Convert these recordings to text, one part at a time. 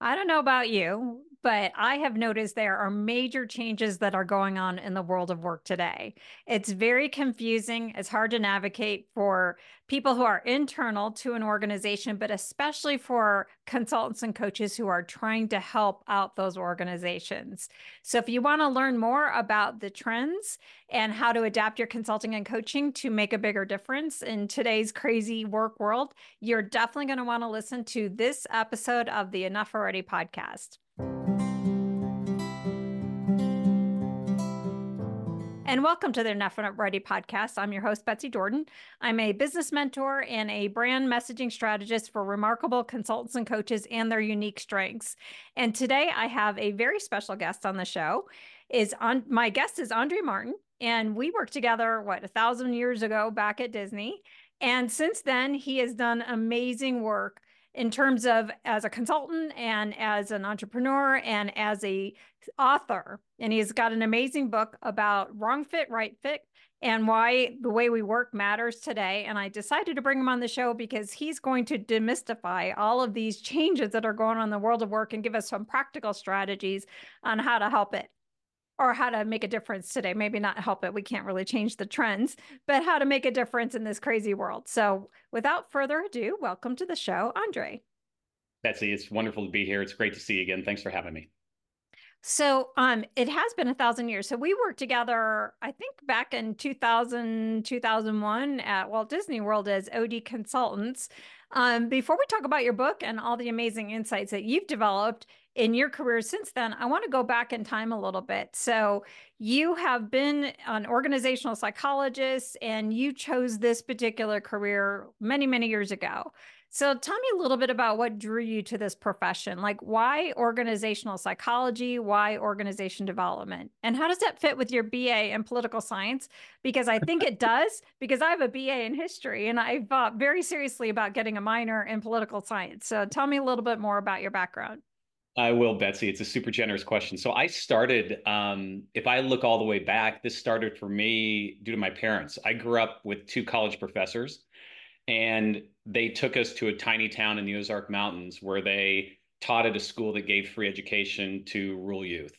I don't know about you, but I have noticed there are major changes that are going on in the world of work today. It's very confusing. It's hard to navigate for people who are internal to an organization, but especially for consultants and coaches who are trying to help out those organizations. So, if you want to learn more about the trends and how to adapt your consulting and coaching to make a bigger difference in today's crazy work world, you're definitely going to want to listen to this episode of the Enough Already podcast. And welcome to the Enough Already podcast. I'm your host, Betsy Jordan. I'm a business mentor and a brand messaging strategist for remarkable consultants and coaches and their unique strengths. And today I have a very special guest on the show. Is on my guest is Andre Martin, and we worked together what a thousand years ago back at Disney. And since then, he has done amazing work in terms of as a consultant and as an entrepreneur and as a author. And he's got an amazing book about wrong fit right fit and why the way we work matters today. And i decided to bring him on the show because he's going to demystify all of these changes that are going on in the world of work and give us some practical strategies on how to help it or how to make a difference today. Maybe not help it. We can't really change the trends, but how to make a difference in this crazy world. So, without further ado, welcome to the show, Andre. Betsy, it's wonderful to be here. It's great to see you again. Thanks for having me. So, um, it has been a thousand years. So we worked together, I think back in 2000, 2001 at Walt Disney World as OD consultants. Um, before we talk about your book and all the amazing insights that you've developed, in your career since then, I want to go back in time a little bit. So, you have been an organizational psychologist and you chose this particular career many, many years ago. So, tell me a little bit about what drew you to this profession. Like, why organizational psychology? Why organization development? And how does that fit with your BA in political science? Because I think it does, because I have a BA in history and I thought very seriously about getting a minor in political science. So, tell me a little bit more about your background. I will, Betsy. It's a super generous question. So I started, um, if I look all the way back, this started for me due to my parents. I grew up with two college professors, and they took us to a tiny town in the Ozark Mountains where they taught at a school that gave free education to rural youth.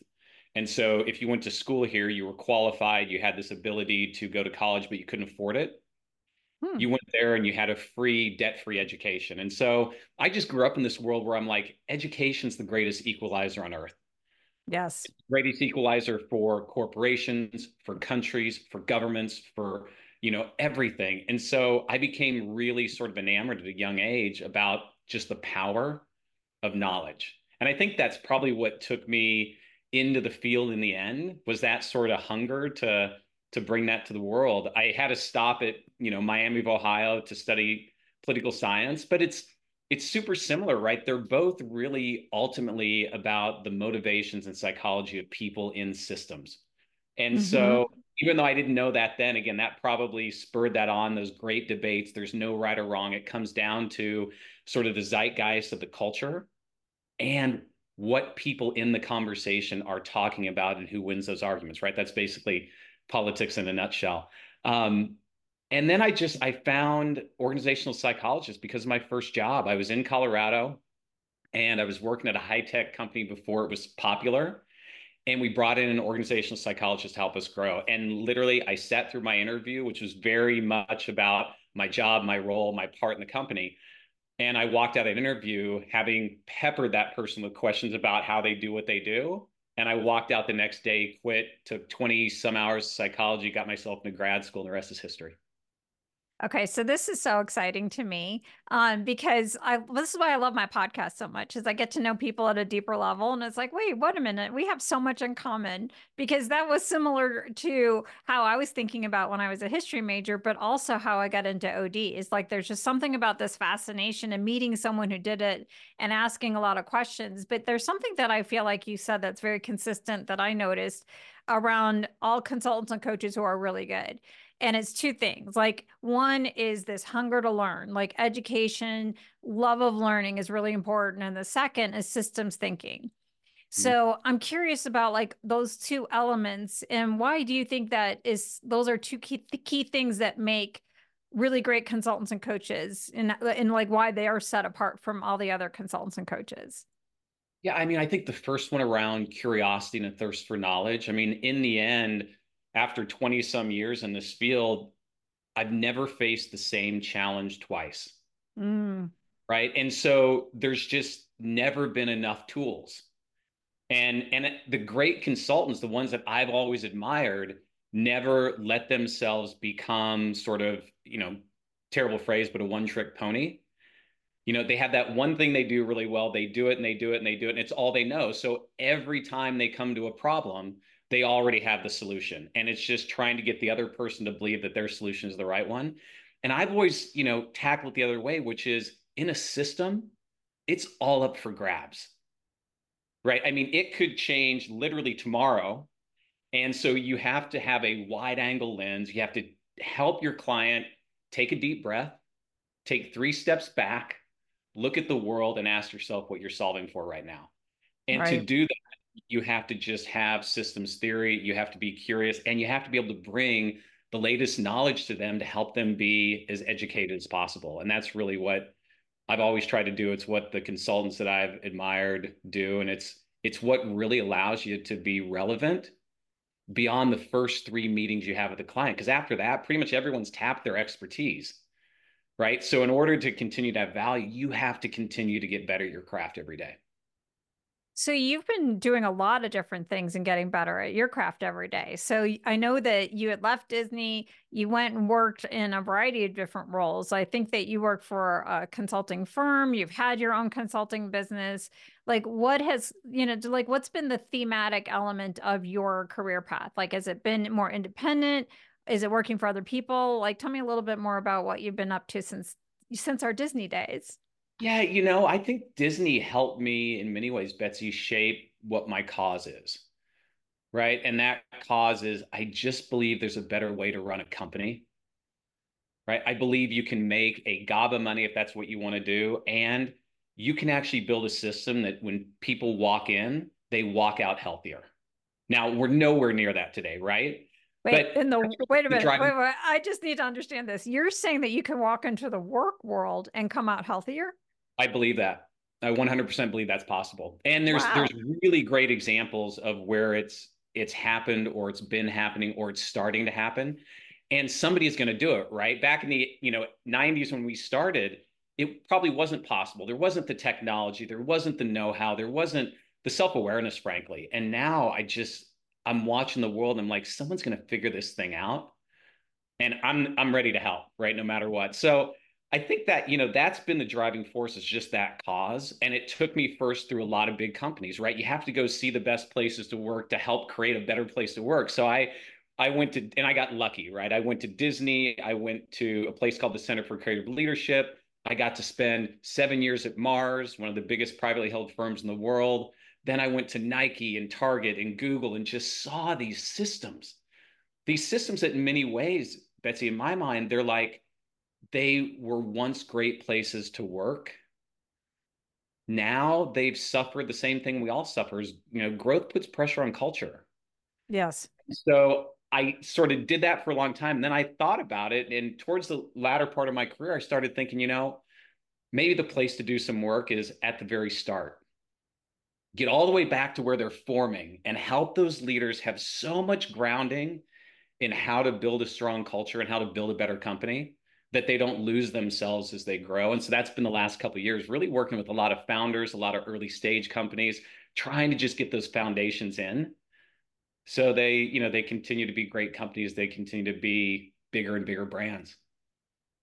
And so if you went to school here, you were qualified, you had this ability to go to college, but you couldn't afford it. Hmm. You went there and you had a free, debt free education. And so I just grew up in this world where I'm like, education's the greatest equalizer on earth. Yes. greatest equalizer for corporations, for countries, for governments, for you know everything. And so I became really sort of enamored at a young age about just the power of knowledge. And I think that's probably what took me into the field in the end was that sort of hunger to to bring that to the world. I had to stop at you know Miami of Ohio to study political science, but it's it's super similar, right? They're both really ultimately about the motivations and psychology of people in systems. And mm-hmm. so even though I didn't know that then, again, that probably spurred that on, those great debates. There's no right or wrong. It comes down to sort of the zeitgeist of the culture and what people in the conversation are talking about and who wins those arguments, right? That's basically politics in a nutshell. Um, and then I just I found organizational psychologists because of my first job. I was in Colorado, and I was working at a high tech company before it was popular. And we brought in an organizational psychologist to help us grow. And literally, I sat through my interview, which was very much about my job, my role, my part in the company. And I walked out of an interview having peppered that person with questions about how they do what they do and I walked out the next day, quit, took 20 some hours of psychology, got myself into grad school, and the rest is history. Okay, so this is so exciting to me um, because I this is why I love my podcast so much is I get to know people at a deeper level and it's like, wait, wait a minute, we have so much in common because that was similar to how I was thinking about when I was a history major, but also how I got into OD is like there's just something about this fascination and meeting someone who did it and asking a lot of questions. But there's something that I feel like you said that's very consistent that I noticed around all consultants and coaches who are really good. And it's two things like one is this hunger to learn like education love of learning is really important and the second is systems thinking. Mm-hmm. so i'm curious about like those two elements and why do you think that is those are two key, key things that make really great consultants and coaches and, and like why they are set apart from all the other consultants and coaches Yeah, I mean, I think the first one around curiosity and a thirst for knowledge. I mean, in the end, after 20 some years in this field, I've never faced the same challenge twice. Mm. Right. And so there's just never been enough tools. And and the great consultants, the ones that I've always admired, never let themselves become sort of, you know, terrible phrase, but a one-trick pony. You know, they have that one thing they do really well. They do it and they do it and they do it, and it's all they know. So every time they come to a problem, they already have the solution. And it's just trying to get the other person to believe that their solution is the right one. And I've always, you know, tackled it the other way, which is in a system, it's all up for grabs. Right. I mean, it could change literally tomorrow. And so you have to have a wide angle lens. You have to help your client take a deep breath, take three steps back, look at the world and ask yourself what you're solving for right now. And right. to do that, you have to just have systems theory, you have to be curious, and you have to be able to bring the latest knowledge to them to help them be as educated as possible. And that's really what I've always tried to do. It's what the consultants that I've admired do. And it's it's what really allows you to be relevant beyond the first three meetings you have with the client. Because after that, pretty much everyone's tapped their expertise. Right. So in order to continue to have value, you have to continue to get better at your craft every day. So you've been doing a lot of different things and getting better at your craft every day. So I know that you had left Disney, you went and worked in a variety of different roles. I think that you work for a consulting firm, you've had your own consulting business. Like what has, you know, like what's been the thematic element of your career path? Like has it been more independent? Is it working for other people? Like tell me a little bit more about what you've been up to since since our Disney days. Yeah, you know, I think Disney helped me in many ways, Betsy, shape what my cause is. Right. And that cause is I just believe there's a better way to run a company. Right. I believe you can make a gob of money if that's what you want to do. And you can actually build a system that when people walk in, they walk out healthier. Now, we're nowhere near that today, right? Wait, but in the wait a minute, wait, wait, I just need to understand this. You're saying that you can walk into the work world and come out healthier? I believe that. I 100% believe that's possible. And there's wow. there's really great examples of where it's it's happened or it's been happening or it's starting to happen and somebody is going to do it, right? Back in the, you know, 90s when we started, it probably wasn't possible. There wasn't the technology, there wasn't the know-how, there wasn't the self-awareness frankly. And now I just I'm watching the world I'm like someone's going to figure this thing out and I'm I'm ready to help, right? No matter what. So I think that, you know, that's been the driving force is just that cause. And it took me first through a lot of big companies, right? You have to go see the best places to work to help create a better place to work. So I, I went to, and I got lucky, right? I went to Disney. I went to a place called the Center for Creative Leadership. I got to spend seven years at Mars, one of the biggest privately held firms in the world. Then I went to Nike and Target and Google and just saw these systems. These systems that, in many ways, Betsy, in my mind, they're like, they were once great places to work. Now they've suffered the same thing we all suffer. Is, you know, growth puts pressure on culture. Yes. So I sort of did that for a long time. And then I thought about it. And towards the latter part of my career, I started thinking, you know, maybe the place to do some work is at the very start. Get all the way back to where they're forming and help those leaders have so much grounding in how to build a strong culture and how to build a better company that they don't lose themselves as they grow. And so that's been the last couple years, really working with a lot of founders, a lot of early stage companies, trying to just get those foundations in. So they, you know, they continue to be great companies. They continue to be bigger and bigger brands.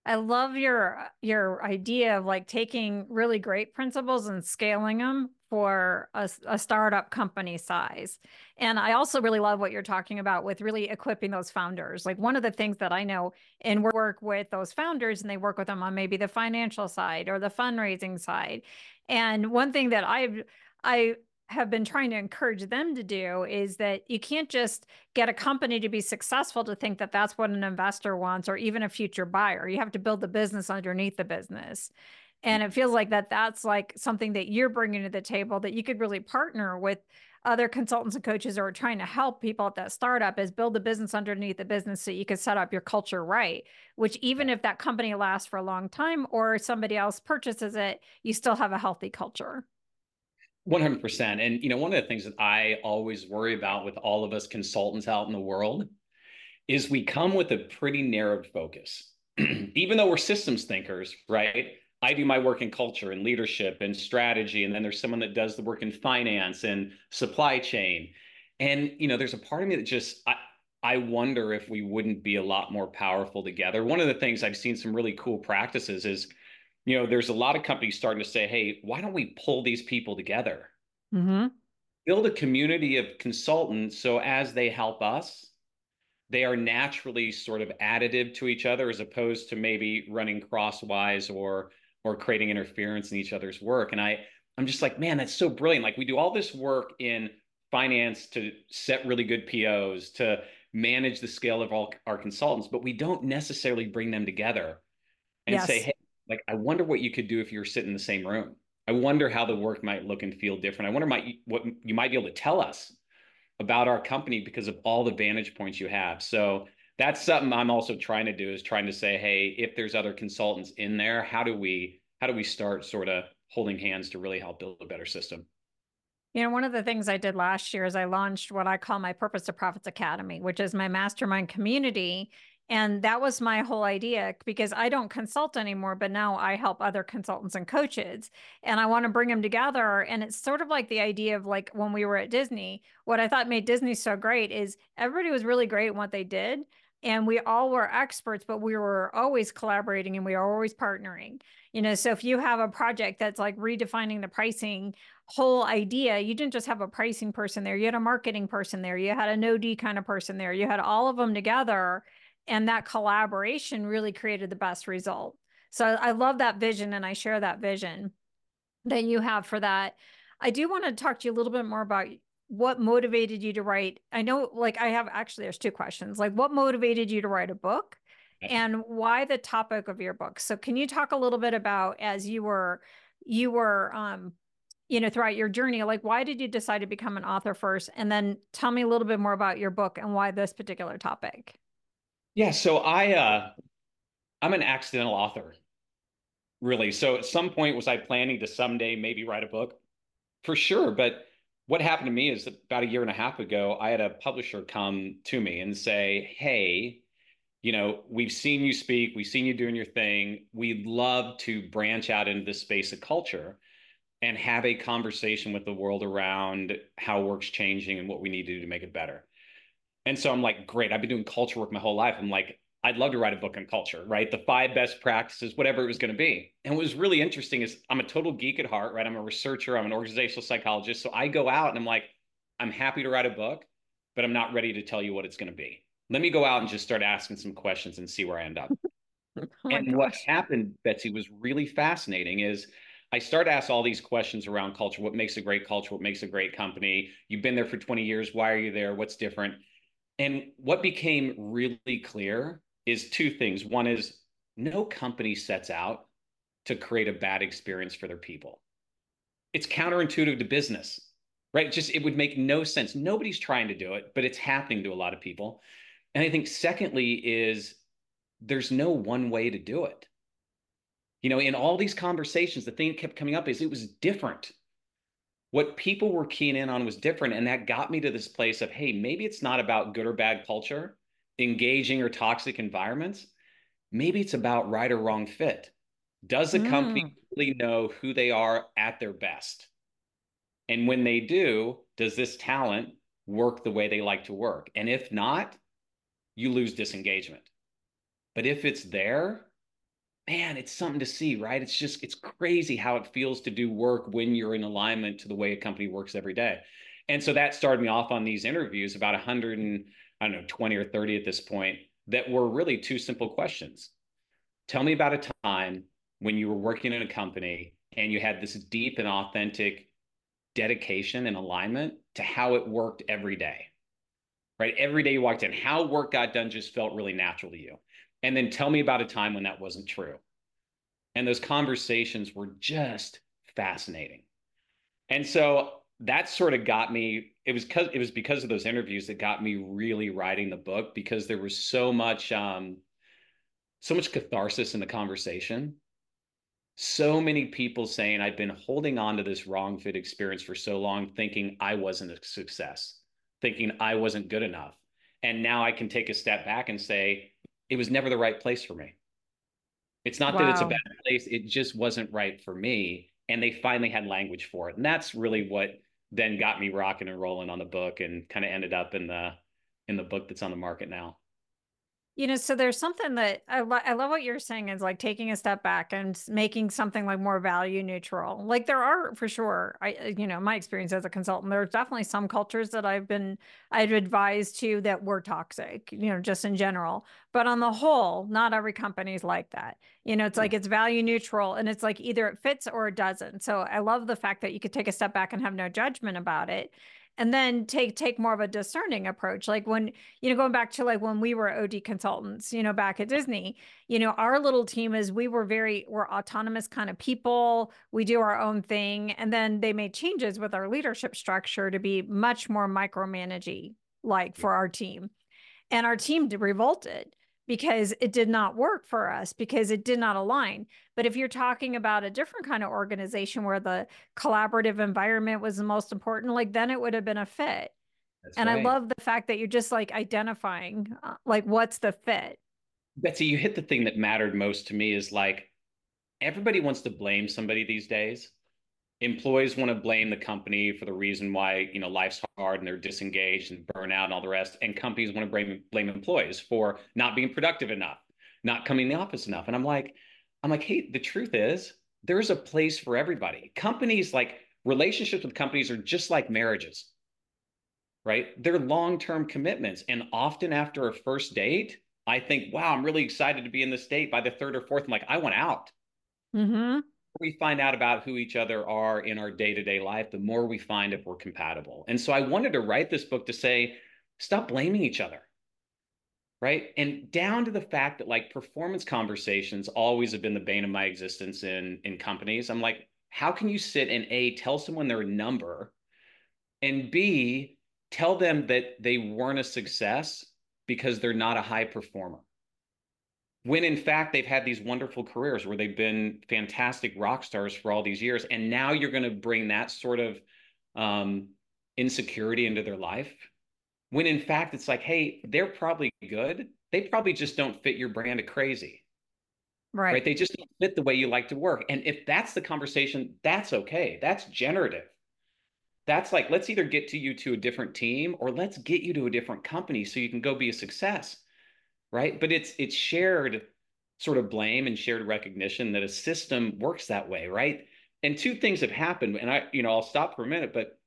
I love your your idea of like taking really great principles and scaling them for a, a startup company size. And I also really love what you're talking about with really equipping those founders. Like one of the things that I know and work with those founders and they work with them on maybe the financial side or the fundraising side. And one thing that I've I have been trying to encourage them to do is that you can't just get a company to be successful to think that that's what an investor wants or even a future buyer. You have to build the business underneath the business. And it feels like that that's like something that you're bringing to the table that you could really partner with other consultants and coaches who are trying to help people at that startup is build a business underneath the business so you can set up your culture right which even if that company lasts for a long time or somebody else purchases it you still have a healthy culture 100%. And, you know, one of the things that I always worry about with all of us consultants out in the world is we come with a pretty narrowed focus. Even though we're systems thinkers, right? I do my work in culture and leadership and strategy. And then there's someone that does the work in finance and supply chain. And, you know, there's a part of me that just, I, I wonder if we wouldn't be a lot more powerful together. One of the things I've seen some really cool practices is, you know, there's a lot of companies starting to say, hey, why don't we pull these people together? Mm-hmm. Build a community of consultants so as they help us, they are naturally sort of additive to each other as opposed to maybe running crosswise or or creating interference in each other's work. And I I'm just like, man, that's so brilliant. Like we do all this work in finance to set really good POs, to manage the scale of all our consultants, but we don't necessarily bring them together and yes. say, hey, like, I wonder what you could do if you were sitting in the same room. I wonder how the work might look and feel different. I wonder might what you might be able to tell us about our company because of all the vantage points you have. So that's something I'm also trying to do is trying to say, hey, if there's other consultants in there, how do we how do we start sort of holding hands to really help build a better system? You know, one of the things I did last year is I launched what I call my Purpose to Profits Academy, which is my mastermind community. And that was my whole idea because I don't consult anymore, but now I help other consultants and coaches and I want to bring them together. And it's sort of like the idea of like when we were at Disney, what I thought made Disney so great is everybody was really great in what they did. And we all were experts, but we were always collaborating and we were always partnering. You know, so if you have a project that's like redefining the pricing whole idea, you didn't just have a pricing person there, you had a marketing person there, you had a no D kind of person there, you had all of them together and that collaboration really created the best result. So I love that vision and I share that vision that you have for that. I do want to talk to you a little bit more about what motivated you to write. I know like I have actually there's two questions. Like what motivated you to write a book and why the topic of your book? So can you talk a little bit about as you were you were um you know throughout your journey like why did you decide to become an author first and then tell me a little bit more about your book and why this particular topic yeah, so I uh I'm an accidental author. Really. So at some point was I planning to someday maybe write a book? For sure, but what happened to me is about a year and a half ago, I had a publisher come to me and say, "Hey, you know, we've seen you speak, we've seen you doing your thing. We'd love to branch out into this space of culture and have a conversation with the world around how work's changing and what we need to do to make it better." And so I'm like, great. I've been doing culture work my whole life. I'm like, I'd love to write a book on culture, right? The five best practices, whatever it was going to be. And what was really interesting is I'm a total geek at heart, right? I'm a researcher, I'm an organizational psychologist. So I go out and I'm like, I'm happy to write a book, but I'm not ready to tell you what it's going to be. Let me go out and just start asking some questions and see where I end up. oh and gosh. what happened, Betsy, was really fascinating is I start to ask all these questions around culture. What makes a great culture? What makes a great company? You've been there for 20 years. Why are you there? What's different? And what became really clear is two things. One is no company sets out to create a bad experience for their people. It's counterintuitive to business, right? Just it would make no sense. Nobody's trying to do it, but it's happening to a lot of people. And I think, secondly, is there's no one way to do it. You know, in all these conversations, the thing that kept coming up is it was different what people were keen in on was different. And that got me to this place of, hey, maybe it's not about good or bad culture, engaging or toxic environments. Maybe it's about right or wrong fit. Does the mm. company really know who they are at their best? And when they do, does this talent work the way they like to work? And if not, you lose disengagement. But if it's there, man, it's something to see, right? It's just, it's crazy how it feels to do work when you're in alignment to the way a company works every day. And so that started me off on these interviews, about 100 and I don't know, 20 or 30 at this point, that were really two simple questions. Tell me about a time when you were working in a company and you had this deep and authentic dedication and alignment to how it worked every day, right? Every day you walked in, how work got done just felt really natural to you. And then tell me about a time when that wasn't true. And those conversations were just fascinating. And so that sort of got me it was because it was because of those interviews that got me really writing the book because there was so much um so much catharsis in the conversation so many people saying I've been holding on to this wrong fit experience for so long, thinking I wasn't a success, thinking I wasn't good enough. And now I can take a step back and say, it was never the right place for me. It's not wow. that it's a bad place, it just wasn't right for me. And they finally had language for it. And that's really what then got me rocking and rolling on the book and kind of ended up in the in the book that's on the market now. You know, so there's something that I, lo- I love what you're saying is like taking a step back and making something like more value neutral. Like there are for sure, I, uh, you know, my experience as a consultant, there's definitely some cultures that I've been, I've advised to that were toxic, you know, just in general. But on the whole, not every company is like that. You know, it's like it's value neutral and it's like either it fits or it doesn't. So I love the fact that you could take a step back and have no judgment about it and then take take more of a discerning approach like when you know going back to like when we were od consultants you know back at disney you know our little team is we were very we're autonomous kind of people. We do our own thing and then they made changes with our leadership structure to be much more micromanaging like for our team. And our team revolted because it did not work for us because it did not align. But if you're talking about a different kind of organization where the collaborative environment was the most important, like then it would have been a fit. That's and right. I love the fact that you're just like identifying uh, like what's the fit. Betsy, you hit the thing that mattered most to me is like everybody wants to blame somebody these days employees want to blame the company for the reason why you know life's hard and they're disengaged and burnout and all the rest and companies want to blame blame employees for not being productive enough not coming in the office enough. And i'm like i'm like hey the truth is there's a place for everybody. Companies like relationships with companies are just like marriages right? They're long-term commitments and often after a first date i think wow i'm really excited to be in this date by the third or fourth i'm like i want out. Mm-hmm we find out about who each other are in our day-to-day life, the more we find if we're compatible. And so I wanted to write this book to say, stop blaming each other. Right. And down to the fact that like performance conversations always have been the bane of my existence in in companies. I'm like, how can you sit and A, tell someone their number, and B, tell them that they weren't a success because they're not a high performer? When in fact they've had these wonderful careers where they've been fantastic rock stars for all these years and now you're going to bring that sort of um, insecurity into their life? When in fact it's like hey they're probably good. They probably just don't fit your brand of crazy. Right, right? they just don't fit the way you like to work. And if that's the conversation that's okay. That's generative. That's like let's either get to you to a different team or let's get you to a different company so you can go be a success right? But it's it's shared sort of blame and shared recognition that a system works that way, right? And two things have happened, and I, you know, I'll stop for a minute, but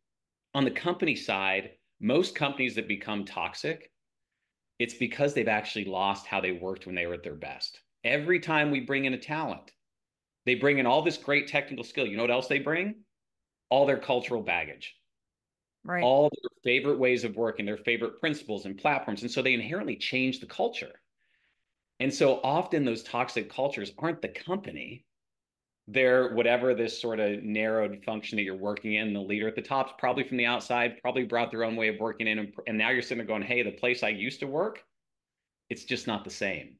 on the company side, most companies that become toxic, it's because they've actually lost how they worked when they were at their best. Every time we bring in a talent, they bring in all this great technical skill. You know what else they bring? All their cultural baggage right. all their favorite ways of working, their favorite principles and platforms. And so they inherently change the culture. And so often those toxic cultures aren't the company. They're whatever this sort of narrowed function that you're working in. The leader at the top, probably from the outside, probably brought their own way of working in. And, and now you're sitting there going, hey, the place I used to work, it's just not the same.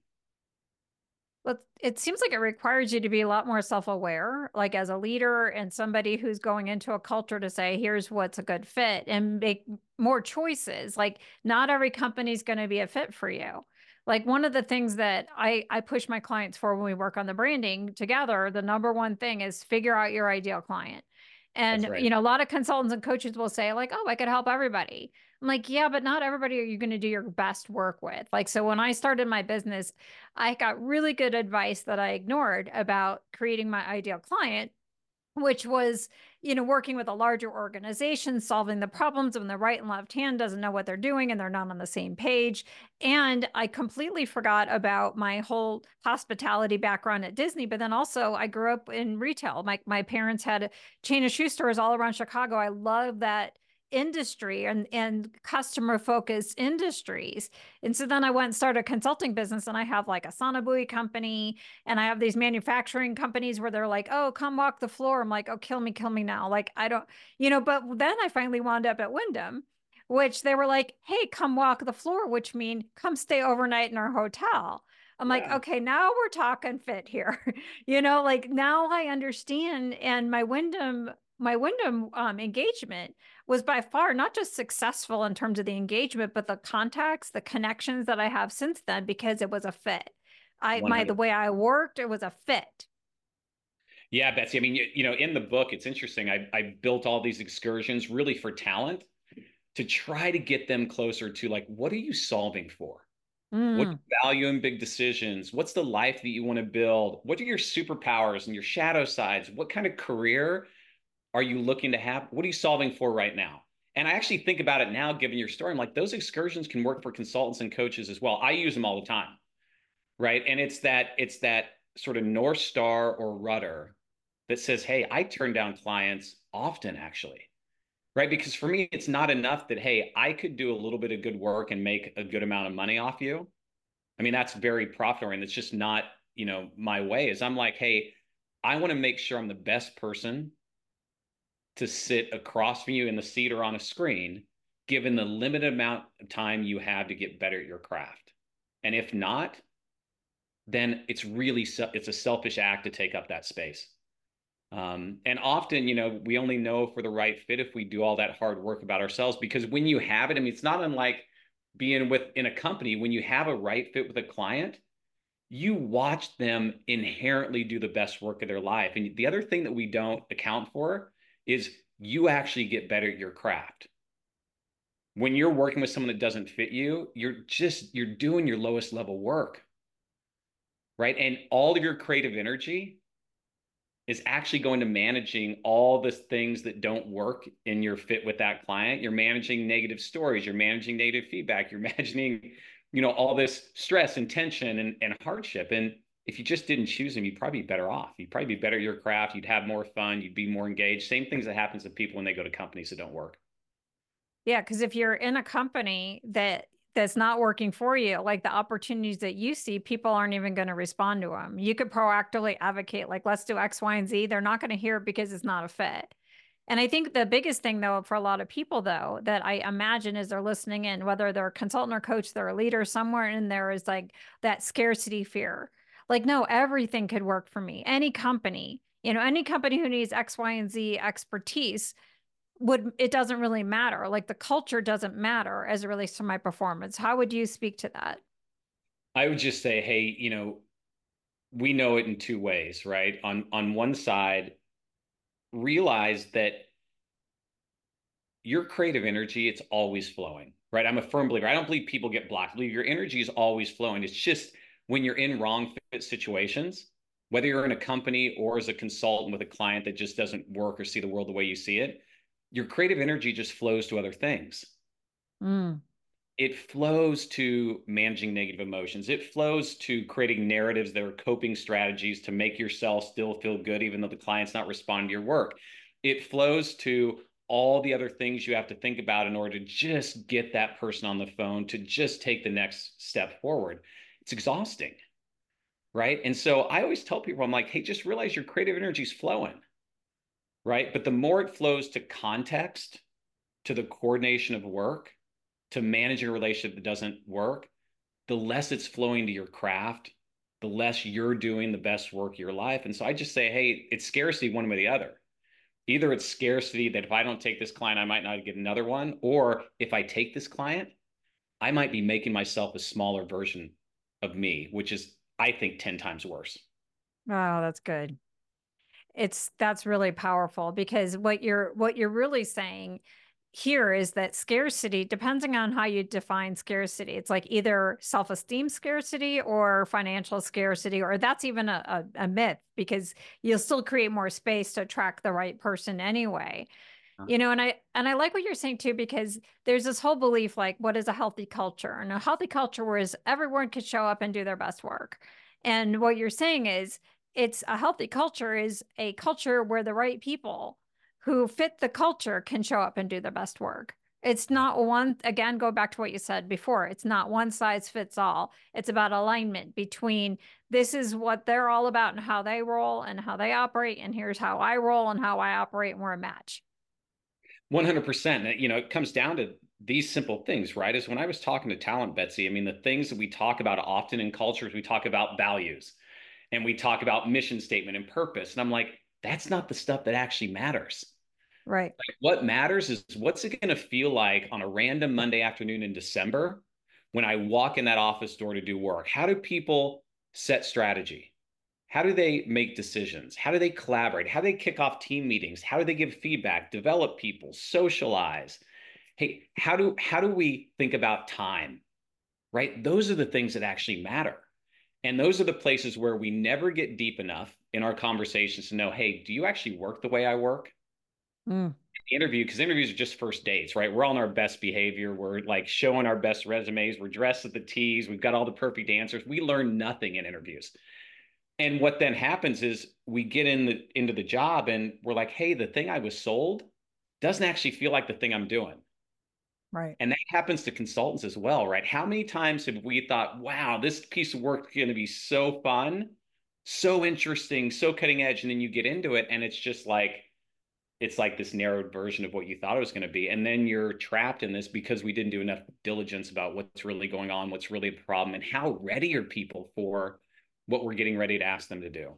Well, it seems like it requires you to be a lot more self aware, like as a leader and somebody who's going into a culture to say, here's what's a good fit and make more choices. Like, not every company is going to be a fit for you. Like, one of the things that I, I push my clients for when we work on the branding together, the number one thing is figure out your ideal client. And, right. you know, a lot of consultants and coaches will say, like, oh, I could help everybody. I'm like, yeah, but not everybody are you going to do your best work with. Like, so when I started my business, I got really good advice that I ignored about creating my ideal client, which was, you know, working with a larger organization, solving the problems when the right and left hand doesn't know what they're doing and they're not on the same page. And I completely forgot about my whole hospitality background at Disney. But then also I grew up in retail. My my parents had a chain of shoe stores all around Chicago. I love that industry and, and customer focused industries. And so then I went and started a consulting business and I have like a sauna buoy company and I have these manufacturing companies where they're like, oh, come walk the floor. I'm like, oh, kill me, kill me now. Like, I don't, you know, but then I finally wound up at Wyndham, which they were like, hey, come walk the floor, which mean come stay overnight in our hotel. I'm yeah. like, okay, now we're talking fit here. you know, like now I understand. And my Wyndham, my Wyndham um, engagement was by far not just successful in terms of the engagement, but the contacts, the connections that I have since then because it was a fit. I 100. my the way I worked, it was a fit. Yeah, Betsy. I mean, you, you know, in the book, it's interesting. I, I built all these excursions really for talent to try to get them closer to like, what are you solving for? Mm. What value in big decisions? What's the life that you want to build? What are your superpowers and your shadow sides? What kind of career are you looking to have? What are you solving for right now? And I actually think about it now, given your story. I'm like, those excursions can work for consultants and coaches as well. I use them all the time. Right. And it's that, it's that sort of North Star or rudder that says, hey, I turn down clients often actually, right? Because for me, it's not enough that, hey, I could do a little bit of good work and make a good amount of money off you. I mean, that's very profitable and it's just not, you know, my way is I'm like, hey, I want to make sure I'm the best person to sit across from you in the seat or on a screen, given the limited amount of time you have to get better at your craft. And if not, then it's really, it's a selfish act to take up that space. Um, and often, you know, we only know for the right fit if we do all that hard work about ourselves. Because when you have it, I mean, it's not unlike being with in a company. When you have a right fit with a client, you watch them inherently do the best work of their life. And the other thing that we don't account for is you actually get better at your craft. When you're working with someone that doesn't fit you, you're just you're doing your lowest level work. Right? And all of your creative energy is actually going to managing all the things that don't work in your fit with that client. You're managing negative stories, you're managing negative feedback, you're managing, you know, all this stress and tension and, and hardship. And if you just didn't choose them, you'd probably be better off. You'd probably be better at your craft. You'd have more fun. You'd be more engaged. Same things that happens to people when they go to companies that don't work. Yeah, because if you're in a company that that's not working for you, like the opportunities that you see, people aren't even going to respond to them. You could proactively advocate, like, let's do X, Y, and Z. They're not going to hear it because it's not a fit. And I think the biggest thing, though, for a lot of people, though, that I imagine as they're listening in, whether they're a consultant or coach, they're a leader, somewhere in there is like that scarcity fear. Like, no, everything could work for me. Any company, you know, any company who needs X, Y, and Z expertise would it doesn't really matter. Like the culture doesn't matter as it relates to my performance. How would you speak to that? I would just say hey you know we know it in two ways right? On on one side realize that your creative energy it's always flowing right? I'm a firm believer. I don't believe people get blocked. I believe your energy is always flowing. It's just when you're in wrong situations whether you're in a company or as a consultant with a client that just doesn't work or see the world the way you see it your creative energy just flows to other things. Mm. It flows to managing negative emotions. It flows to creating narratives that are coping strategies to make yourself still feel good, even though the client's not responding to your work. It flows to all the other things you have to think about in order to just get that person on the phone to just take the next step forward. It's exhausting. Right. And so I always tell people, I'm like, hey, just realize your creative energy is flowing right? But the more it flows to context, to the coordination of work, to managing a relationship that doesn't work, the less it's flowing to your craft, the less you're doing the best work of your life. And so I just say, hey, it's scarcity one way or the other. Either it's scarcity that if I don't take this client, I might not get another one, or if I take this client, I might be making myself a smaller version of me, which is, I think, 10 times worse. Wow, that's good it's that's really powerful because what you're what you're really saying here is that scarcity depending on how you define scarcity it's like either self-esteem scarcity or financial scarcity or that's even a, a, a myth because you'll still create more space to attract the right person anyway Uh-huh. you know and i and i like what you're saying too because there's this whole belief like what is a healthy culture and a healthy culture where is everyone could show up and do their best work and what you're saying is it's a healthy culture is a culture where the right people who fit the culture can show up and do the best work. It's not one, again, go back to what you said before. It's not one size fits all. It's about alignment between this is what they're all about and how they roll and how they operate. And here's how I roll and how I operate. And we're a match. 100%. You know, it comes down to these simple things, right? Is when I was talking to talent, Betsy, I mean, the things that we talk about often in cultures, we talk about values and we talk about mission statement and purpose. And I'm like, that's not the stuff that actually matters. Right. Like what matters is what's it going to feel like on a random Monday afternoon in December when I walk in that office door to do work? How do people set strategy? How do they make decisions? How do they collaborate? How do they kick off team meetings? How do they give feedback, develop people, socialize? Hey, how do how do we think about time? Right? Those are the things that actually matter. And those are the places where we never get deep enough in our conversations to know, hey, do you actually work the way I work? Mm. Interview, because interviews are just first dates, right? We're on our best behavior. We're like showing our best resumes. We're dressed at the T's. We've got all the perfect answers. We learn nothing in interviews. And what then happens is we get in the into the job and we're like, hey, the thing I was sold doesn't actually feel like the thing I'm doing. Right. And that happens to consultants as well, right? How many times have we thought, wow, this piece of work is going to be so fun, so interesting, so cutting edge, and then you get into it and it's just like it's like this narrowed version of what you thought it was going to be. And then you're trapped in this because we didn't do enough diligence about what's really going on, what's really the problem, and how ready are people for what we're getting ready to ask them to do.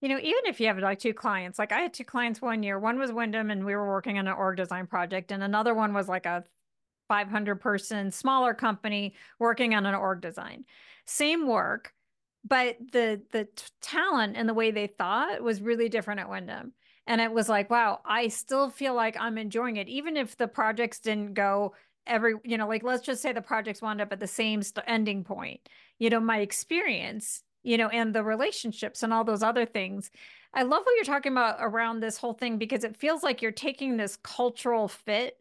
You know, even if you have like two clients, like I had two clients one year, one was Wyndham and we were working on an org design project, and another one was like a 500 person smaller company working on an org design. Same work, but the the talent and the way they thought was really different at Wyndham. And it was like, wow, I still feel like I'm enjoying it, even if the projects didn't go every, you know, like let's just say the projects wound up at the same ending point. You know, my experience you know, and the relationships and all those other things. I love what you're talking about around this whole thing because it feels like you're taking this cultural fit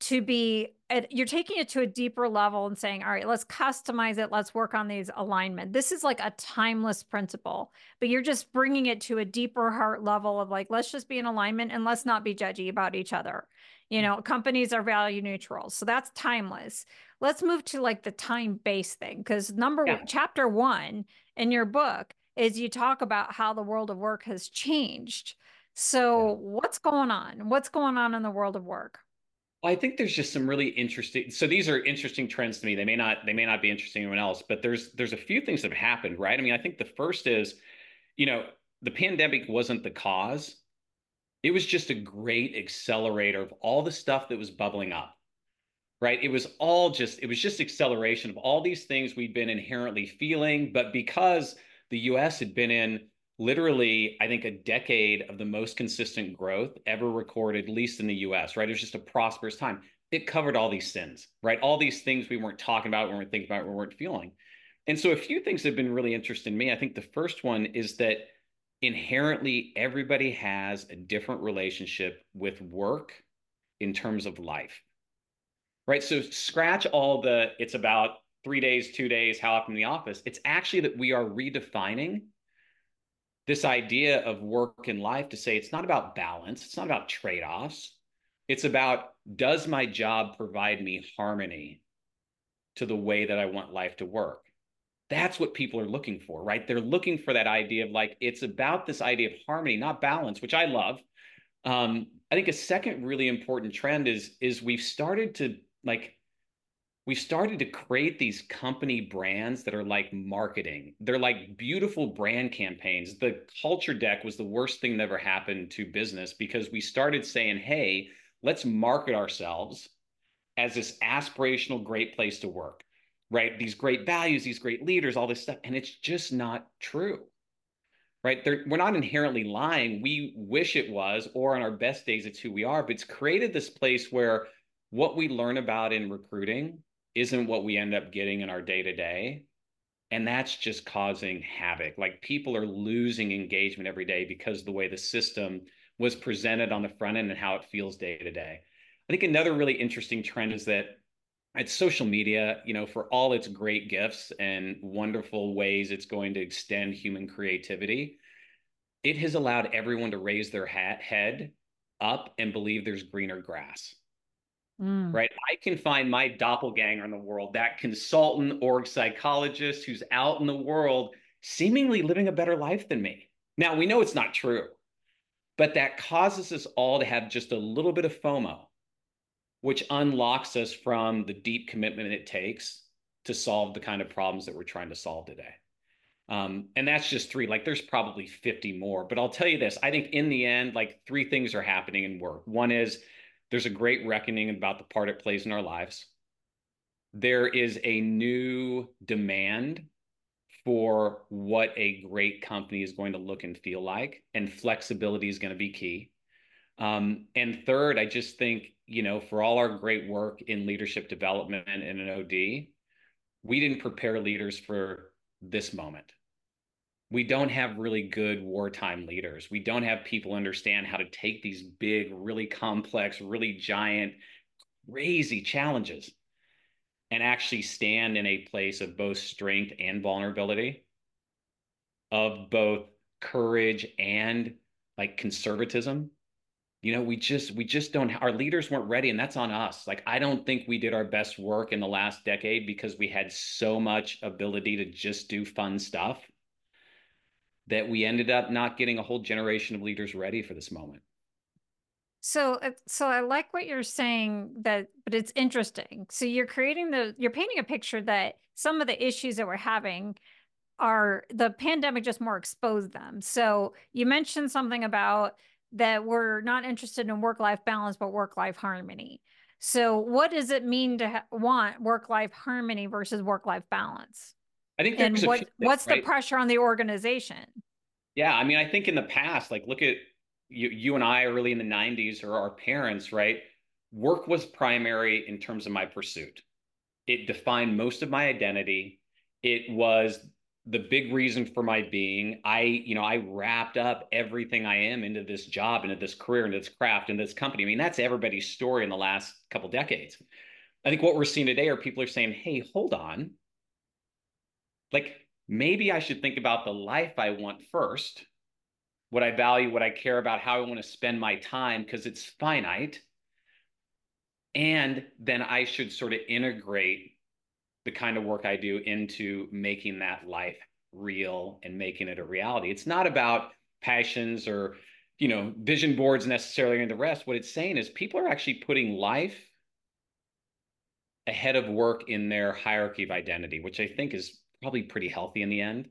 to be you're taking it to a deeper level and saying all right let's customize it. Let's work on these alignment. This is like a timeless principle but you're just bringing it to a deeper heart level of like let's just be in alignment and let's not be judgy about each other. You mm. know companies are value neutral so that's timeless. Let's move to like the time based thing because number yeah. one, chapter one in your book is you talk about how the world of work has changed. So yeah. what's going on? What's going on in the world of work I think there's just some really interesting. So these are interesting trends to me. They may not they may not be interesting to anyone else, but there's there's a few things that have happened, right? I mean, I think the first is, you know, the pandemic wasn't the cause. It was just a great accelerator of all the stuff that was bubbling up. Right? It was all just it was just acceleration of all these things we'd been inherently feeling, but because the US had been in literally, I think, a decade of the most consistent growth ever recorded, at least in the US, right? It was just a prosperous time. It covered all these sins, right? All these things we weren't talking about, we weren't thinking about, we weren't feeling. And so a few things have been really interesting to me. I think the first one is that inherently everybody has a different relationship with work in terms of life. Right? So scratch all the it's about 3 days, 2 days, how often in the office. It's actually that we are redefining this idea of work and life to say it's not about balance, it's not about trade offs. It's about does my job provide me harmony to the way that I want life to work? That's what people are looking for, right? They're looking for that idea of like, it's about this idea of harmony, not balance, which I love. Um, I think a second really important trend is is we've started to like we started to create these company brands that are like marketing. They're like beautiful brand campaigns. The culture deck was the worst thing that ever happened to business because we started saying, hey, let's market ourselves as this aspirational, great place to work, right? These great values, these great leaders, all this stuff. And it's just not true, right? They're, we're not inherently lying. We wish it was, or on our best days, it's who we are. But it's created this place where what we learn about in recruiting isn't what we end up getting in our day to day. And that's just causing havoc. Like people are losing engagement every day because the way the system was presented on the front end and how it feels day to day. I think another really interesting trend is that it's social media, you know, for all its great gifts and wonderful ways it's going to extend human creativity, it has allowed everyone to raise their hat, head up and believe there's greener grass. Mm. Right. I can find my doppelganger in the world, that consultant org psychologist who's out in the world seemingly living a better life than me. Now, we know it's not true, but that causes us all to have just a little bit of FOMO, which unlocks us from the deep commitment it takes to solve the kind of problems that we're trying to solve today. Um, and that's just three. Like there's probably 50 more. But I'll tell you this I think in the end, like three things are happening in work. One is there's a great reckoning about the part it plays in our lives. There is a new demand for what a great company is going to look and feel like, and flexibility is going to be key. Um, and third, I just think, you know, for all our great work in leadership development and in an OD, we didn't prepare leaders for this moment. We don't have really good wartime leaders. We don't have people understand how to take these big, really complex, really giant, crazy challenges and actually stand in a place of both strength and vulnerability, of both courage and like conservatism. You know we just we just don't our leaders weren't ready and that's on us. Like i don't think we did our best work in the last decade because we had so much ability to just do fun stuff that we ended up not getting a whole generation of leaders ready for this moment so uh, so i like what you're saying that but it's interesting so you're creating the you're painting a picture that some of the issues that we're having are the pandemic just more exposed them so you mentioned something about that we're not interested in work life balance, but work life harmony. So, what does it mean to ha- want work life harmony versus work life balance? I think and what, what's right? the pressure on the organization? Yeah, I mean, I think in the past, like look at you, you and I early in the 90s or our parents, right? Work was primary in terms of my pursuit. It defined most of my identity. It was the big reason for my being i you know i wrapped up everything i am into this job into this career into this craft into this company i mean that's everybody's story in the last couple decades i think what we're seeing today are people are saying hey hold on like maybe i should think about the life i want first what i value what i care about how i want to spend my time because it's finite and then i should sort of integrate the kind of work I do into making that life real and making it a reality. It's not about passions or you know vision boards necessarily and the rest. What it's saying is people are actually putting life ahead of work in their hierarchy of identity, which I think is probably pretty healthy in the end.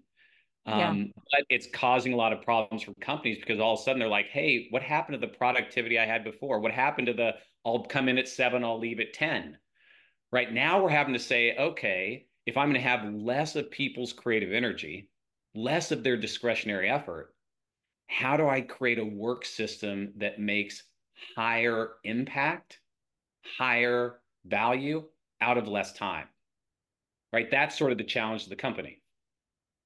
Yeah. Um, but it's causing a lot of problems for companies because all of a sudden they're like, hey, what happened to the productivity I had before? What happened to the I'll come in at seven, I'll leave at 10? Right now, we're having to say, okay, if I'm going to have less of people's creative energy, less of their discretionary effort, how do I create a work system that makes higher impact, higher value out of less time? Right? That's sort of the challenge of the company.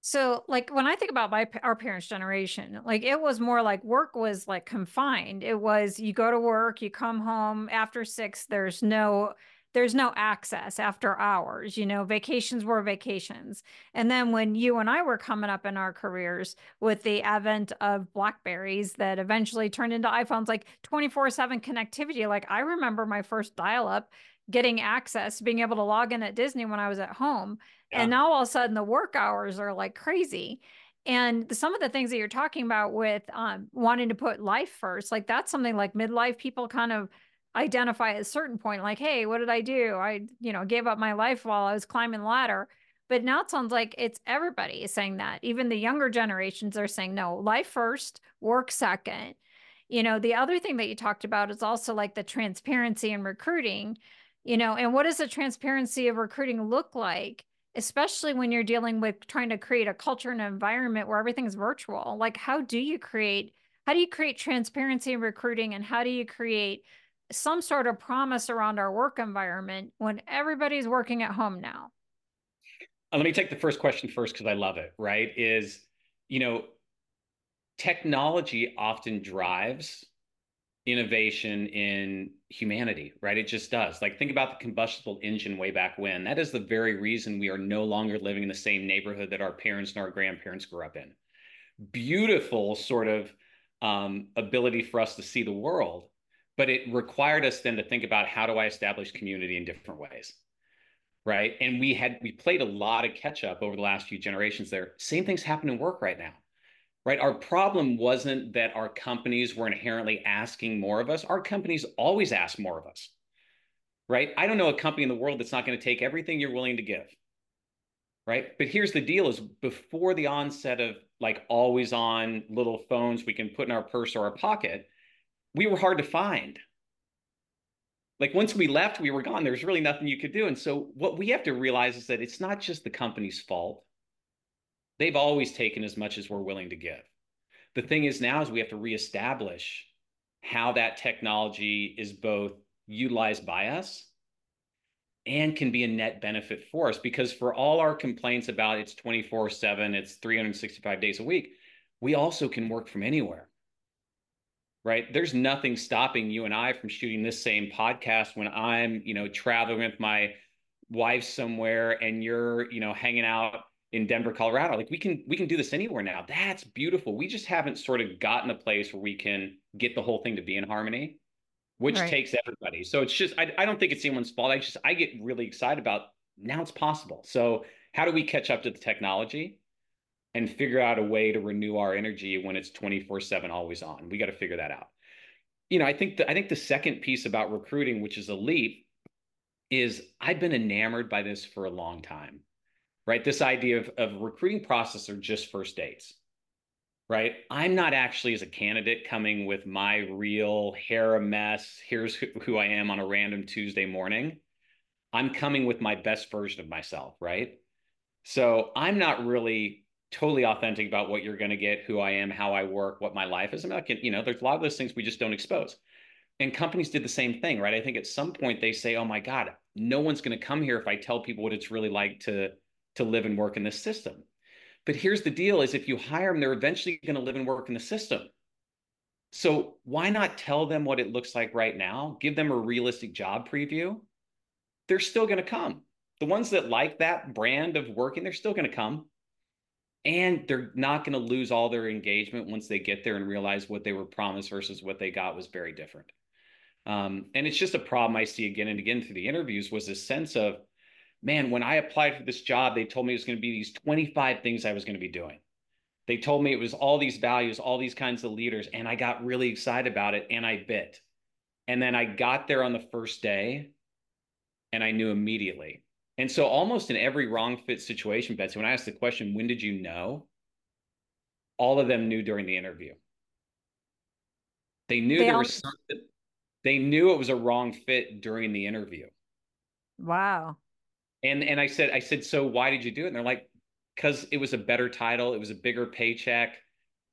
So, like when I think about my our parents' generation, like it was more like work was like confined. It was you go to work, you come home after six. There's no there's no access after hours. You know, vacations were vacations. And then when you and I were coming up in our careers with the advent of Blackberries that eventually turned into iPhones, like 24 7 connectivity, like I remember my first dial up getting access, being able to log in at Disney when I was at home. Yeah. And now all of a sudden the work hours are like crazy. And some of the things that you're talking about with um, wanting to put life first, like that's something like midlife people kind of identify at a certain point like hey what did i do i you know gave up my life while i was climbing ladder but now it sounds like it's everybody is saying that even the younger generations are saying no life first work second you know the other thing that you talked about is also like the transparency in recruiting you know and what does the transparency of recruiting look like especially when you're dealing with trying to create a culture and environment where everything's virtual like how do you create how do you create transparency in recruiting and how do you create some sort of promise around our work environment when everybody's working at home now? Let me take the first question first because I love it, right? Is, you know, technology often drives innovation in humanity, right? It just does. Like, think about the combustible engine way back when. That is the very reason we are no longer living in the same neighborhood that our parents and our grandparents grew up in. Beautiful sort of um, ability for us to see the world but it required us then to think about how do I establish community in different ways. Right. And we had we played a lot of catch up over the last few generations there. Same things happen in work right now. Right. Our problem wasn't that our companies were inherently asking more of us. Our companies always ask more of us. right? I don't know a company in the world that's not going to take everything you're willing to give. Right. But here's the deal is before the onset of like always on little phones we can put in our purse or our pocket, we were hard to find. Like once we left, we were gone. There's really nothing you could do. And so what we have to realize is that it's not just the company's fault. They've always taken as much as we're willing to give. The thing is now is we have to reestablish how that technology is both utilized by us and can be a net benefit for us. Because for all our complaints about it's 24 7 it's 365 days a week we also can work from anywhere. Right? There's nothing stopping you and i from shooting this same podcast when i'm you know traveling with my wife somewhere and you're you know hanging out in denver colorado like we can we can do this anywhere now that's beautiful we just haven't sort of gotten a place where we can get the whole thing to be in harmony which right. takes everybody. So it's just I, I don't think it's anyone's fault. I just I get really excited about now it's possible. So how do we catch up to the technology and figure out a way to renew our energy when it's 24/7 always on? We got to figure that out. You know, I think the, I think the second piece about recruiting, which is a leap, is I've been enamored by this for a long time. Right? This idea of, of recruiting process are just first dates right? I'm not actually as a candidate coming with my real hair a mess. Here's who, who I am on a random Tuesday morning. I'm coming with my best version of myself, right? So I'm not really totally authentic about what you're going to get, who I am, how I work, what my life is. I'm not, you know, there's a lot of those things we just don't expose. And companies did the same thing, right? I think at some point they say, "Oh my God, no one's going to come here if I tell people what it's really like to to live and work in this system." But here's the deal is if you hire them, they're eventually going to live and work in the system. So why not tell them what it looks like right now? Give them a realistic job preview. They're still going to come. The ones that like that brand of working, they're still going to come. And they're not going to lose all their engagement once they get there and realize what they were promised versus what they got was very different. Um, and it's just a problem I see again and again through the interviews was this sense of man, when I applied for this job, they told me it was going to be these 25 things I was going to be doing. They told me it was all these values, all these kinds of leaders, and I got really excited about it and I bit. And then I got there on the first day and I knew immediately. And so, almost in every wrong fit situation, Betsy, when I asked the question, when did you know? All of them knew during the interview. They knew they there all... was something, they knew it was a wrong fit during the interview. Wow. And and I said, I said, so why did you do it? And they're like, because it was a better title, it was a bigger paycheck.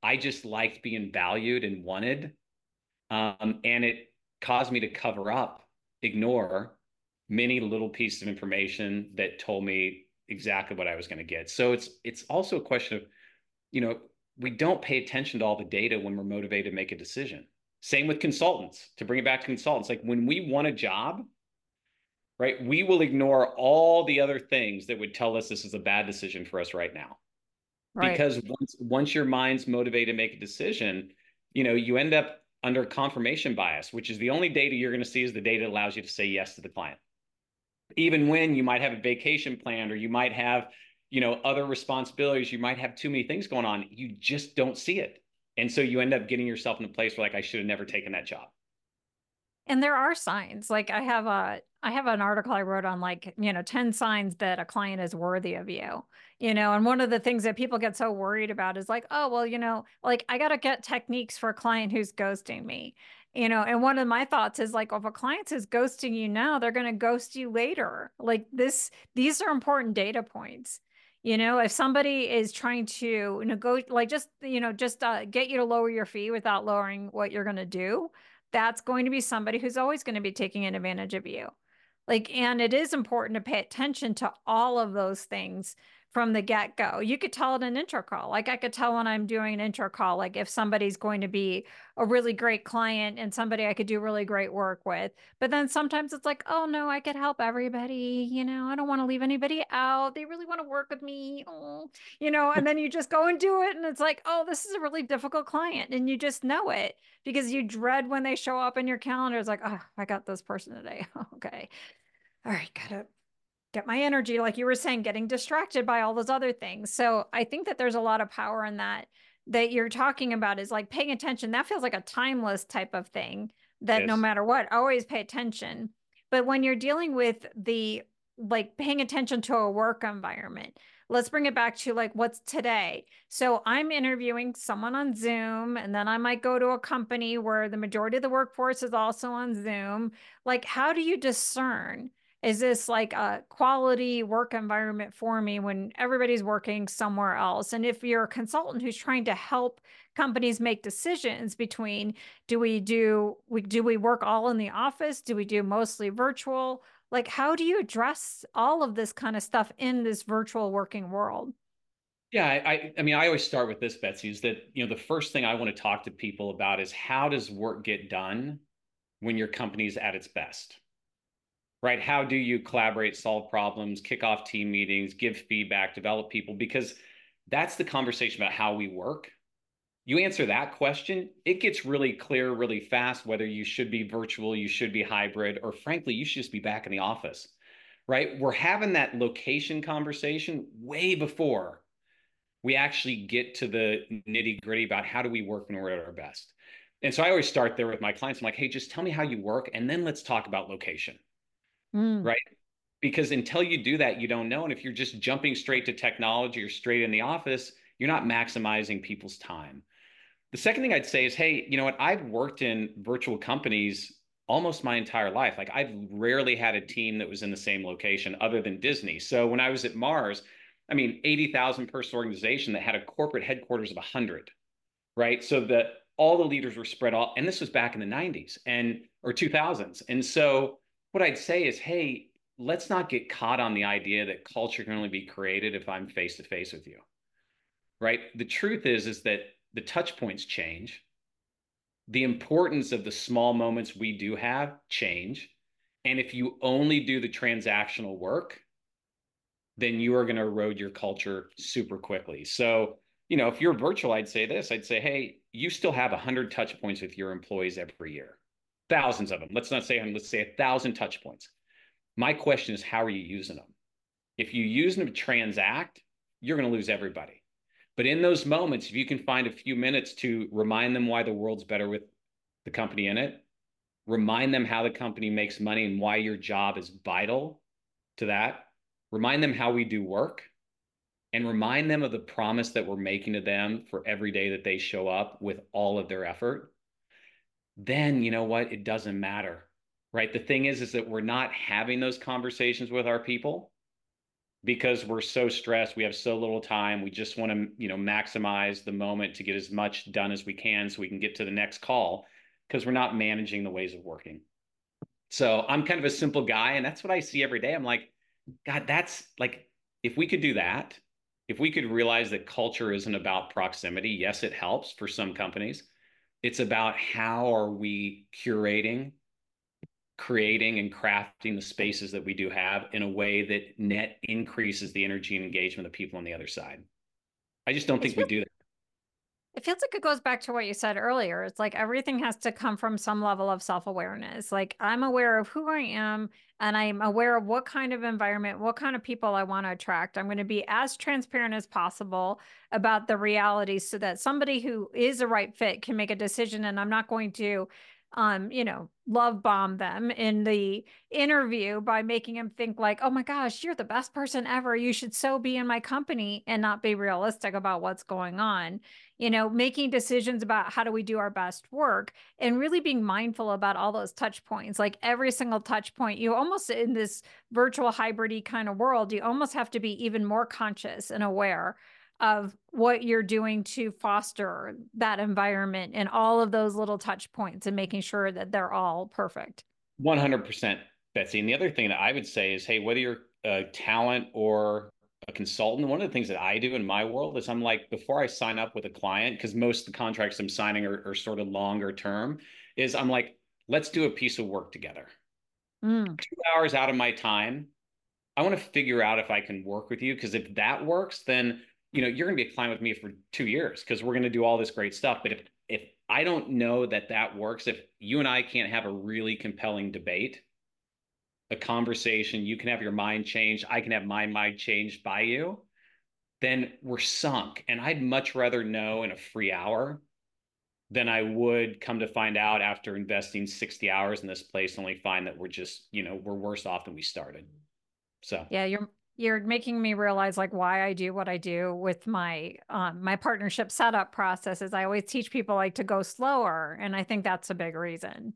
I just liked being valued and wanted. Um, and it caused me to cover up, ignore many little pieces of information that told me exactly what I was going to get. So it's it's also a question of, you know, we don't pay attention to all the data when we're motivated to make a decision. Same with consultants. To bring it back to consultants, like when we want a job, right? We will ignore all the other things that would tell us this is a bad decision for us right now. Right. Because once once your mind's motivated to make a decision, you know, you end up under confirmation bias, which is the only data you're going to see is the data that allows you to say yes to the client. Even when you might have a vacation planned or you might have, you know, other responsibilities, you might have too many things going on, you just don't see it. And so you end up getting yourself in a place where like I should have never taken that job and there are signs like i have a i have an article i wrote on like you know 10 signs that a client is worthy of you you know and one of the things that people get so worried about is like oh well you know like i got to get techniques for a client who's ghosting me you know and one of my thoughts is like if a client is ghosting you now they're going to ghost you later. Like this these are important data points you know if somebody is trying to negotiate like just you know just uh, get you to lower your fee without lowering what you're going to do that's going to be somebody who's always going to be taking advantage of you. Like, and it is important to pay attention to all of those things from the get go. You could tell it an intro call. Like I could tell when I'm doing an intro call, like if somebody's going to be a really great client and somebody I could do really great work with. But then sometimes it's like, oh no, I could help everybody. You know, I don't want to leave anybody out. They really want to work with me. Oh, you know, and then you just go and do it. And it's like, oh, this is a really difficult client. And you just know it because you dread when they show up in your calendar. It's like, oh, I got this person today. okay. All right, gotta get my energy like you were saying getting distracted by all those other things so i think that there's a lot of power in that that you're talking about is like paying attention that feels like a timeless type of thing that yes. no matter what always pay attention But when you're dealing with the like paying attention to a work environment, let's bring it back to like what's today. So I'm interviewing someone on Zoom, and then I might go to a company where the majority of the workforce is also on Zoom. Like, how do you discern? Is this like a quality work environment for me when everybody's working somewhere else? And if you're a consultant who's trying to help companies make decisions between do we do we do we work all in the office? Do we do mostly virtual? Like how do you address all of this kind of stuff in this virtual working world? Yeah, I, I mean, I always start with this, Betsy, is that you know the first thing I want to talk to people about is how does work get done when your company's at its best right? How do you collaborate, solve problems, kick off team meetings, give feedback, develop people? Because that's the conversation about how we work. You answer that question, it gets really clear really fast whether you should be virtual, you should be hybrid, or frankly, you should just be back in the office, right? We're having that location conversation way before we actually get to the nitty gritty about how do we work when we're at our best. And so I always start there with my clients. I'm like, hey, just tell me how you work, and then let's talk about location mm. right? Because until you do that, you don't know. And if you're just jumping straight to technology or straight in the office, you're not maximizing people's time. The second thing I'd say is, hey, you know what? I've worked in virtual companies almost my entire life. Like I've rarely had a team that was in the same location other than Disney. So when I was at Mars, I mean, 80,000 person organization that had a corporate headquarters of 100, right? So that all the leaders were spread out. And this was back in the 90s and or 2000s. And so what I'd say is, hey, let's not get caught on the idea that culture can only be created if I'm face to face with you. Right? The truth is is that the touch points change. The importance of the small moments we do have change. And if you only do the transactional work, then you are going to erode your culture super quickly. So, you know, if you're virtual, I'd say this I'd say, hey, you still have 100 touch points with your employees every year thousands of them. Let's not say, let's say a thousand touch points. My question is, how are you using them? If you use them to transact, you're going to lose everybody. But in those moments, if you can find a few minutes to remind them why the world's better with the company in it, remind them how the company makes money and why your job is vital to that, remind them how we do work, and remind them of the promise that we're making to them for every day that they show up with all of their effort then you know what? It doesn't matter, right? The thing is, is that we're not having those conversations with our people because we're so stressed. We have so little time. We just want to, you know, maximize the moment to get as much done as we can so we can get to the next call because we're not managing the ways of working. So I'm kind of a simple guy, and that's what I see every day. I'm like, God, that's like, if we could do that, if we could realize that culture isn't about proximity, yes, it helps for some companies it's about how are we curating, creating, and crafting the spaces that we do have in a way that net increases the energy and engagement of people on the other side. I just don't think we do that. It feels like it goes back to what you said earlier. It's like everything has to come from some level of self awareness. Like I'm aware of who I am and I'm aware of what kind of environment, what kind of people I want to attract. I'm going to be as transparent as possible about the reality so that somebody who is a right fit can make a decision. And I'm not going to um, you know, love bomb them in the interview by making them think like, oh my gosh, you're the best person ever. You should so be in my company and not be realistic about what's going on. You know, making decisions about how do we do our best work and really being mindful about all those touch points. Like every single touch point, you almost in this virtual hybridy kind of world, you almost have to be even more conscious and aware of what you're doing to foster that environment and all of those little touch points and making sure that they're all perfect. 100%, Betsy. And the other thing that I would say is hey, whether you're a talent or a consultant, one of the things that I do in my world is I'm like, before I sign up with a client, because most of the contracts I'm signing are, are, sort of longer term, is I'm like, let's do a piece of work together. Mm. Two hours out of my time, I want to figure out if I can work with you. Because if that works, then you know, you're going to be a client with me for two years because we're going to do all this great stuff. But if if I don't know that that works, if you and I can't have a really compelling debate, a conversation, you can have your mind changed, I can have my mind changed by you, then we're sunk. And I'd much rather know in a free hour than I would come to find out after investing 60 hours in this place, and only find that we're just, you know, we're worse off than we started. So yeah, you're you're making me realize like why I do what I do with my um, my partnership setup processes. I always teach people like to go slower, and I think that's a big reason.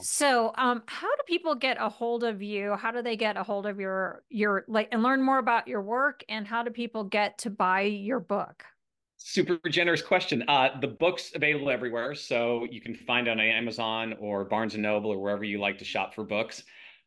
So, um, how do people get a hold of you? How do they get a hold of your your like and learn more about your work? And how do people get to buy your book? Super generous question. Uh, the book's available everywhere, so you can find it on Amazon or Barnes and Noble or wherever you like to shop for books.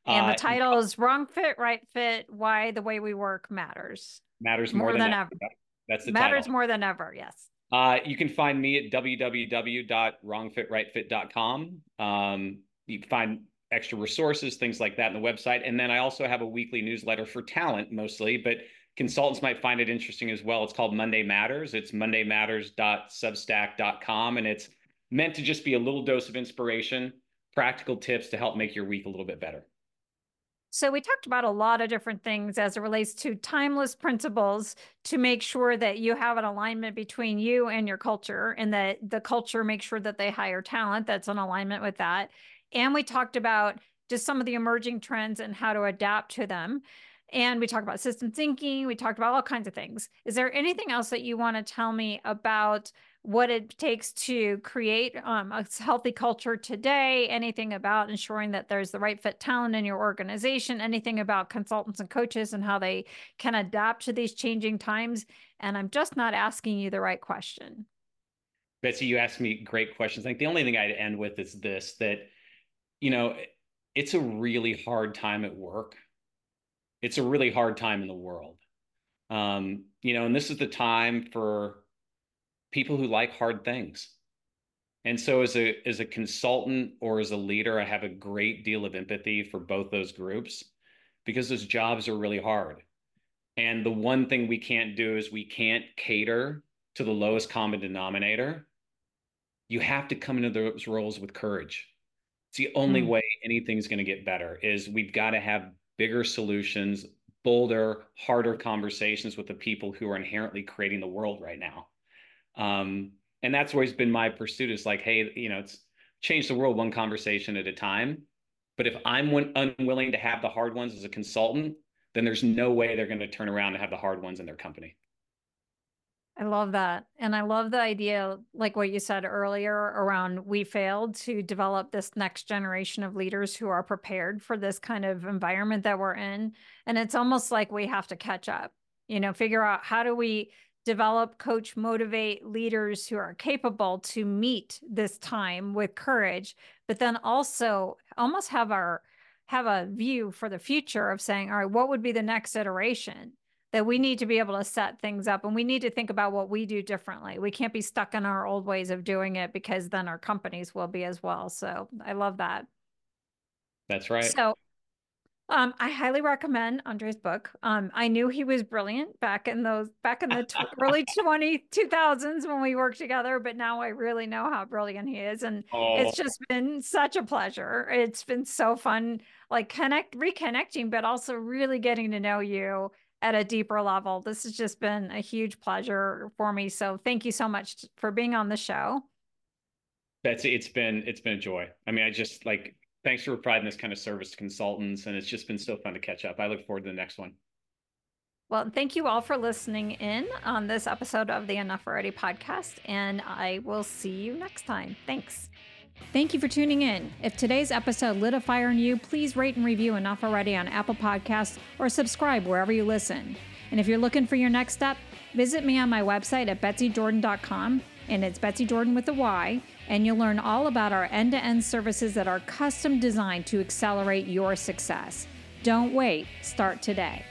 And the uh, title uh, is Wrong Fit, Right Fit Why the Way We Work Matters. Matters more, more than, than, ever. ever. That's the Matters title. more than ever, yes. Uh, you can find me at www.wrongfitrightfit.com. Um, you can find extra resources, things like that in the website. And then I also have a weekly newsletter for talent mostly, but consultants might find it interesting as well. It's called Monday Matters. It's mondaymatters.substack.com. And it's meant to just be a little dose of inspiration, practical tips to help make your week a little bit better. So we talked about a lot of different things as it relates to timeless principles to make sure that you have an alignment between you and your culture and that the culture makes sure that they hire talent that's in alignment with that. And we talked about just some of the emerging trends and how to adapt to them. And we talked about system thinking. We talked about all kinds of things. Is there anything else that you want to tell me about what it takes to create um, a healthy culture today, anything about ensuring that there's the right fit talent in your organization, anything about consultants and coaches and how they can adapt to these changing times. And I'm just not asking you the right question. Betsy, you asked me great questions. I think the only thing I'd end with is this that, you know, it's a really hard time at work. It's a really hard time in the world. Um, you know, and this is the time for people who like hard things. And so as a as a consultant or as a leader, I have a great deal of empathy for both those groups because those jobs are really hard. And the one thing we can't do is we can't cater to the lowest common denominator. You have to come into those roles with courage. It's the only mm. way anything's going to get better is we've got to have bigger solutions, bolder, harder conversations with the people who are inherently creating the world right now. Um, and that's always been my pursuit is like, hey, you know, it's change the world one conversation at a time. But if I'm unwilling to have the hard ones as a consultant, then there's no way they're going to turn around and have the hard ones in their company. I love that. And I love the idea, like what you said earlier, around we failed to develop this next generation of leaders who are prepared for this kind of environment that we're in. And it's almost like we have to catch up, you know, figure out how do we develop, coach, motivate leaders who are capable to meet this time with courage, but then also almost have our have a view for the future of saying, all right, what would be the next iteration? That we need to be able to set things up and we need to think about what we do differently. We can't be stuck in our old ways of doing it because then our companies will be as well. So I love that. That's right. So um, I highly recommend Andre's book. Um, I knew he was brilliant back in those back in the t- early 20 2000s when we worked together, but now I really know how brilliant he is and oh. it's just been such a pleasure. It's been so fun like connect reconnecting but also really getting to know you at a deeper level. This has just been a huge pleasure for me. So thank you so much for being on the show. Betsy, it's been it's been a joy. I mean, I just like thanks for providing this kind of service to consultants. And it's just been so fun to catch up. I look forward to the next one. Well, thank you all for listening in on this episode of the Enough Already podcast. And I will see you next time. Thanks. Thank you for tuning in. If today's episode lit a fire in you, please rate and review Enough Already on Apple Podcasts or subscribe wherever you listen. And if you're looking for your next step, visit me on my website at betsyjordan.com, and it's Betsy Jordan with a Y and you'll learn all about our end to end services that are custom designed to accelerate your success. Don't wait, start today.